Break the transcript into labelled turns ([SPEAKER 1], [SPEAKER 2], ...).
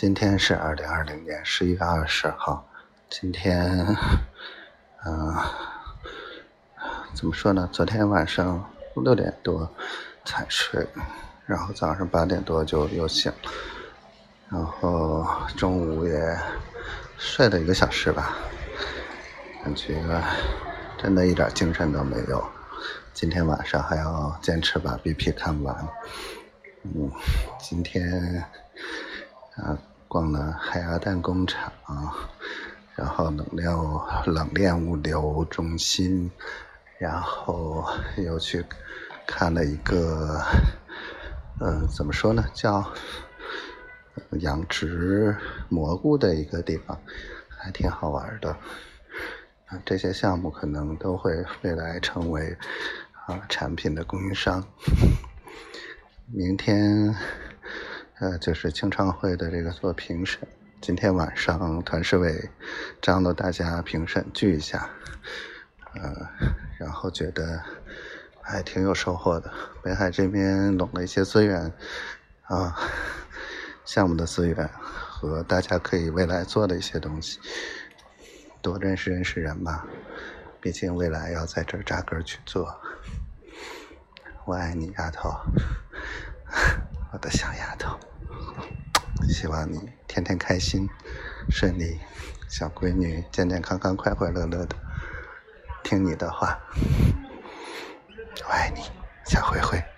[SPEAKER 1] 今天是二零二零年十一月二十号。今天，嗯，怎么说呢？昨天晚上六点多才睡，然后早上八点多就又醒，然后中午也睡了一个小时吧，感觉真的一点精神都没有。今天晚上还要坚持把 BP 看完。嗯，今天。啊，逛了海鸭蛋工厂，然后冷料冷链物流中心，然后又去看了一个，嗯，怎么说呢，叫养殖蘑菇的一个地方，还挺好玩的。啊，这些项目可能都会未来成为啊产品的供应商。明天。呃，就是清唱会的这个做评审，今天晚上团市委张罗大家评审聚一下，呃，然后觉得还挺有收获的。北海这边拢了一些资源，啊，项目的资源和大家可以未来做的一些东西，多认识认识人吧。毕竟未来要在这扎根去做。我爱你，丫头，我的小丫。希望你天天开心、顺利，小闺女健健康康、快快乐乐的，听你的话，我爱你，小灰灰。